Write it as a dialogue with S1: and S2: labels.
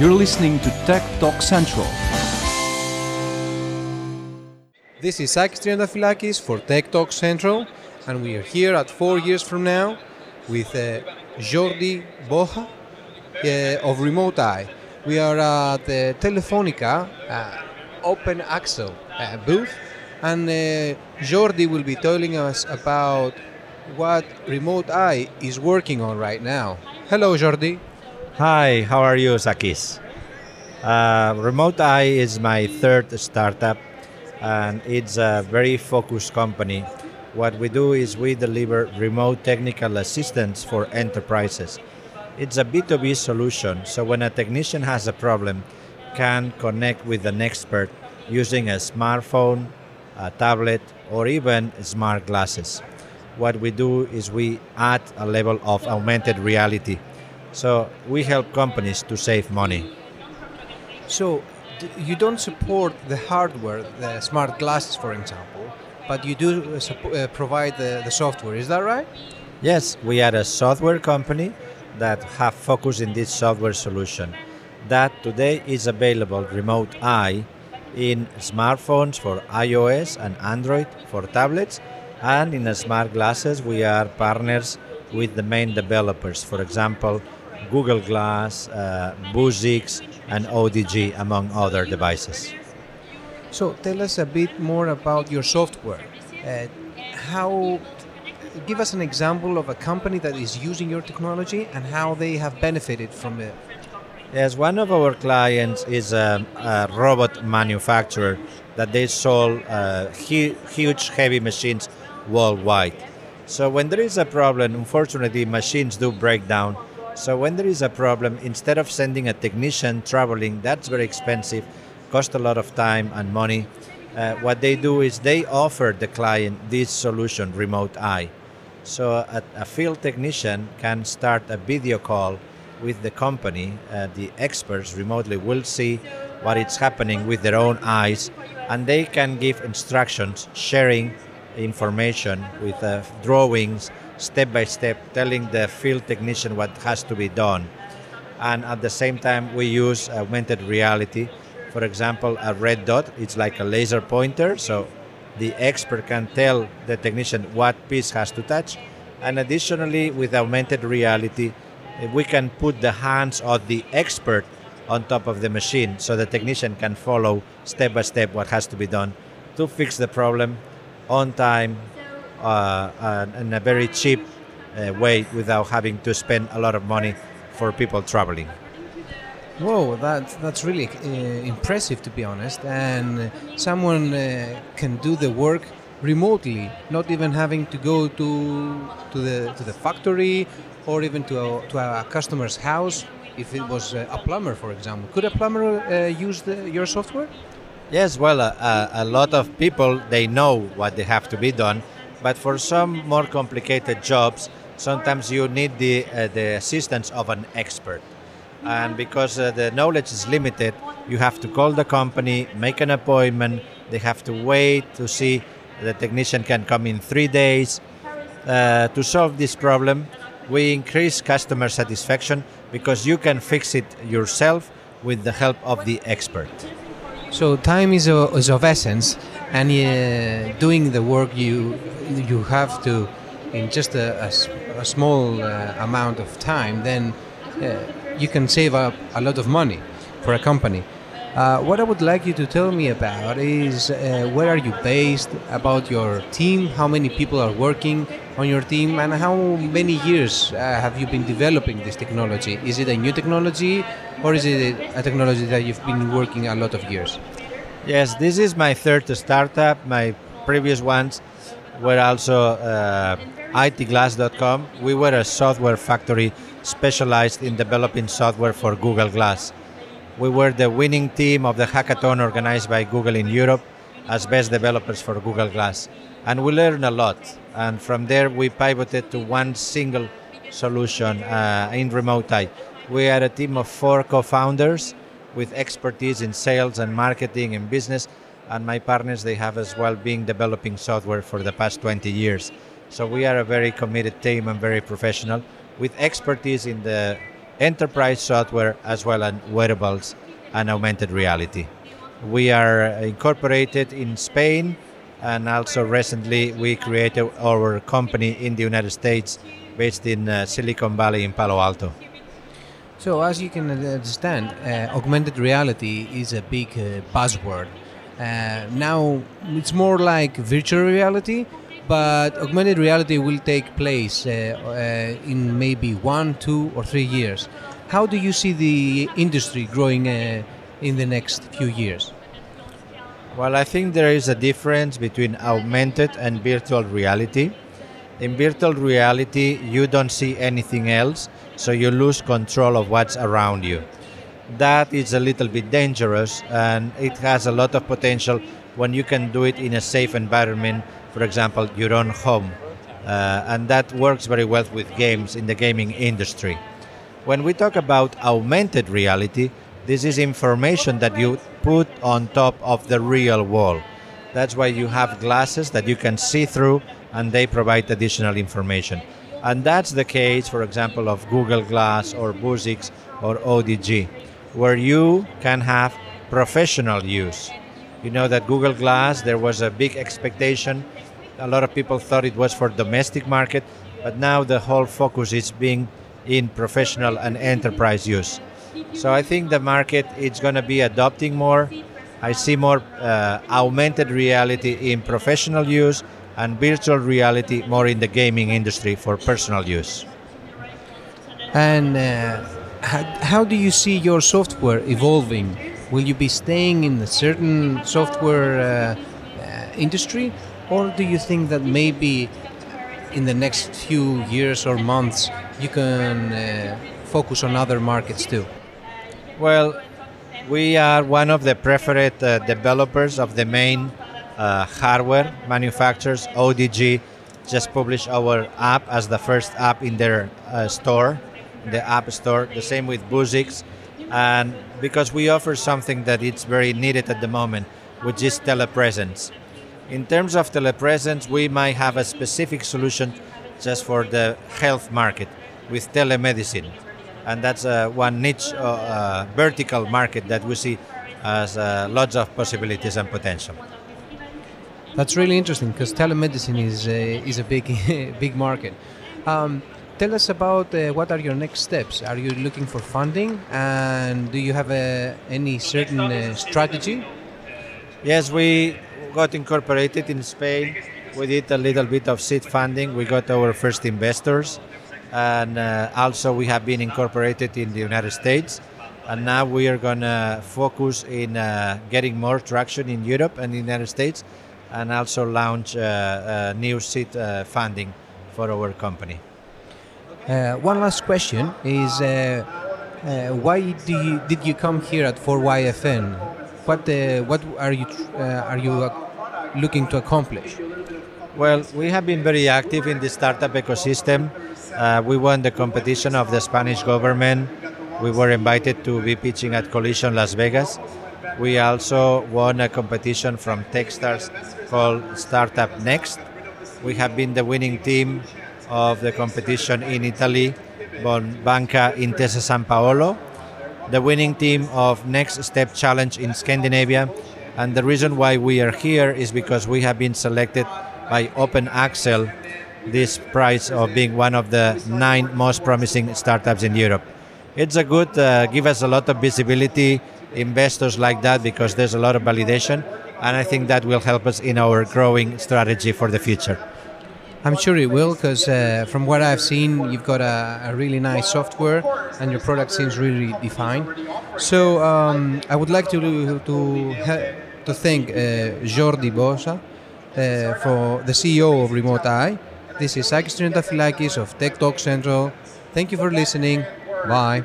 S1: You're listening to Tech Talk Central.
S2: This is Sakis Triantafilakis for Tech Talk Central, and we are here at four years from now with uh, Jordi Boja uh, of Remote Eye. We are at the Telefonica uh, Open Axel uh, booth, and uh, Jordi will be telling us about what Remote Eye is working on right now. Hello, Jordi.
S3: Hi, how are you, Sakis? Uh, Remote Eye is my third startup, and it's a very focused company. What we do is we deliver remote technical assistance for enterprises. It's a B2B solution, so when a technician has a problem, can connect with an expert using a smartphone, a tablet, or even smart glasses. What we do is we add a level of augmented reality. So we help companies to save money.
S2: So, d- you don't support the hardware, the smart glasses, for example, but you do uh, uh, provide the, the software. Is that right?
S3: Yes, we are a software company that have focused in this software solution that today is available remote eye in smartphones for iOS and Android for tablets and in the smart glasses we are partners with the main developers for example Google Glass, uh, Vuzix and ODG among other devices.
S2: So, tell us a bit more about your software. Uh, how? Give us an example of a company that is using your technology and how they have benefited from it.
S3: Yes, one of our clients is a, a robot manufacturer that they sold uh, hu- huge heavy machines worldwide. So when there is a problem, unfortunately, machines do break down. So when there is a problem, instead of sending a technician traveling, that's very expensive, cost a lot of time and money. Uh, what they do is they offer the client this solution, Remote Eye. So a, a field technician can start a video call with the company. Uh, the experts remotely will see what is happening with their own eyes, and they can give instructions, sharing information with uh, drawings, step by step, telling the field technician what has to be done. And at the same time, we use augmented reality. For example, a red dot, it's like a laser pointer, so the expert can tell the technician what piece has to touch. And additionally, with augmented reality, we can put the hands of the expert on top of the machine so the technician can follow step by step what has to be done to fix the problem on time and in a very cheap uh, way without having to spend a lot of money for people traveling.
S2: Whoa, that's that's really uh, impressive to be honest. And someone uh, can do the work remotely, not even having to go to to the to the factory or even to a, to a customer's house. If it was uh, a plumber, for example, could a plumber uh, use the, your software?
S3: Yes, well, uh, uh, a lot of people they know what they have to be done, but for some more complicated jobs, sometimes you need the uh, the assistance of an expert. And because uh, the knowledge is limited, you have to call the company, make an appointment. They have to wait to see the technician can come in three days. Uh, to solve this problem, we increase customer satisfaction because you can fix it yourself with the help of the expert.
S2: So time is, o- is of essence, and uh, doing the work you you have to in just a small uh, amount of time, then uh, you can save up a lot of money for a company. Uh, what I would like you to tell me about is uh, where are you based, about your team, how many people are working on your team, and how many years uh, have you been developing this technology? Is it a new technology, or is it a technology that you've been working a lot of years?
S3: Yes, this is my third startup. My previous ones were also uh, itglass.com. We were a software factory specialized in developing software for Google Glass. We were the winning team of the hackathon organized by Google in Europe as best developers for Google Glass. And we learned a lot. And from there, we pivoted to one single solution uh, in Remote Eye. We are a team of four co founders with expertise in sales and marketing and business. And my partners, they have as well been developing software for the past 20 years. So we are a very committed team and very professional with expertise in the enterprise software as well as wearables and augmented reality. We are incorporated in Spain and also recently we created our company in the United States based in uh, Silicon Valley in Palo Alto.
S2: So, as you can understand, uh, augmented reality is a big uh, buzzword. Uh, now it's more like virtual reality, but augmented reality will take place uh, uh, in maybe one, two, or three years. How do you see the industry growing in the next few years?
S3: Well, I think there is a difference between augmented and virtual reality. In virtual reality, you don't see anything else, so you lose control of what's around you. That is a little bit dangerous, and it has a lot of potential when you can do it in a safe environment, for example, your own home. Uh, and that works very well with games in the gaming industry. When we talk about augmented reality, this is information that you put on top of the real world. That's why you have glasses that you can see through and they provide additional information. And that's the case, for example, of Google Glass or Vuzix or ODG, where you can have professional use. You know that Google Glass, there was a big expectation. A lot of people thought it was for domestic market, but now the whole focus is being in professional and enterprise use. So I think the market is going to be adopting more. I see more uh, augmented reality in professional use and virtual reality more in the gaming industry for personal use.
S2: And uh, how, how, do you see your software evolving? Will you be staying in a certain software uh, uh industry, or do you think that maybe in the next few years or months you can uh, focus on other markets too?
S3: Well, we are one of the preferred uh, developers of the main uh, hardware manufacturers. ODG just published our app as the first app in their uh, store, the App Store. The same with Vuzix. And because we offer something that it's very needed at the moment, which is telepresence. In terms of telepresence, we might have a specific solution just for the health market with telemedicine and that's uh, one niche uh, uh, vertical market that we see as lots of possibilities and potential.
S2: That's really interesting because telemedicine is a, is a big big market. Um, tell us about uh, what are your next steps. Are you looking for funding, and do you have a, any certain uh, strategy?
S3: Yes, we got incorporated in Spain. We did a little bit of seed funding. We got our first investors and uh, also we have been incorporated in the United States. And now we are going to focus in uh, getting more traction in Europe and the United States, and also launch uh, new seed uh, funding for our company.
S2: Uh, one last question is why do you, did you come here at 4YFN? What what are you are you looking to accomplish?
S3: Well, we have been very active in the startup ecosystem. Uh, we won the competition of the Spanish government. We were invited to be pitching at Collision Las Vegas. We also won a competition from Techstars called Startup Next. We have been the winning team of the competition in Italy, Banca Intesa San Paolo, the winning team of Next Step Challenge in Scandinavia. And the reason why we are here is because we have been selected by Open Axel this prize of being one of the nine most promising startups in Europe. It's a good, uh, give us a lot of visibility, investors like that because there's a lot of validation, and I think that will help us in our growing strategy for the future.
S2: I'm sure it will because uh, from what I've seen, you've got a, a, really nice software and your product seems really defined. So um, I would like to to to thank uh, Jordi Bossa uh, for the CEO of Remote Eye this is Sakis Triantafilakis of Tech Talk Central. Thank you for listening. Bye.